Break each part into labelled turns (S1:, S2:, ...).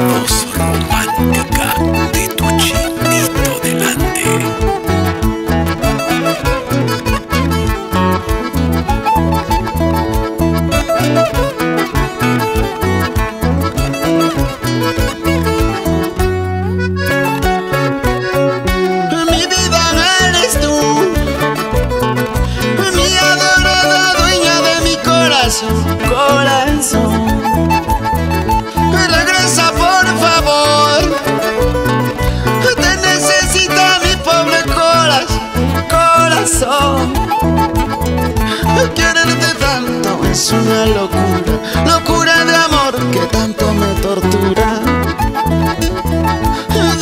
S1: voz de tu delante.
S2: Mi vida eres tú, mi adorada dueña de mi corazón, corazón. Una locura, locura de amor que tanto me tortura.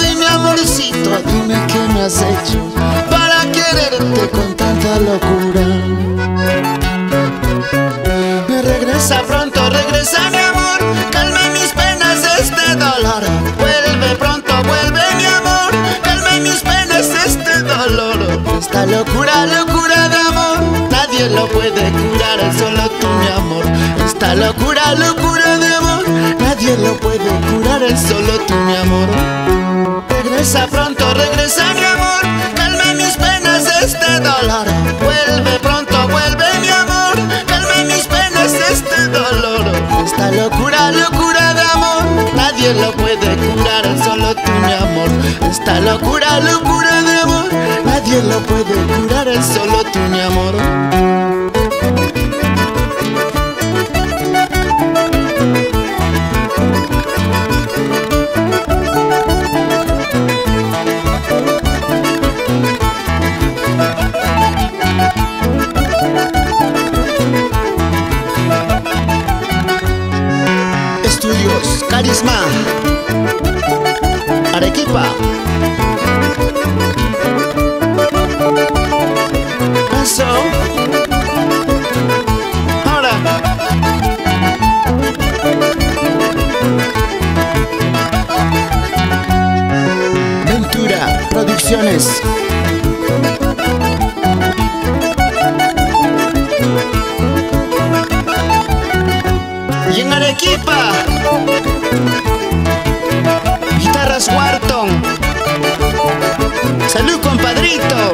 S2: Dime amorcito, dime qué me has hecho para quererte con tanta locura. Regresa pronto, regresa mi amor, calma mis penas este dolor. Vuelve pronto, vuelve mi amor, calma mis penas este dolor. Esta locura, locura lo puede curar, solo tú mi amor. Esta locura, locura de amor, nadie lo puede curar, solo tú mi amor. Regresa pronto, regresa mi amor, calma mis penas este dolor. Vuelve pronto, vuelve mi amor, calma mis penas este dolor. Esta locura, locura de amor, nadie lo puede curar, solo tú mi amor. Esta locura, locura de amor, nadie lo puede curar, solo tú mi amor. Estudios Carisma Arequipa Producciones y en Arequipa. Guitarras Wharton. Salud, compadrito.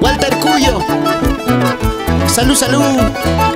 S2: Walter Cuyo. Salud, salud.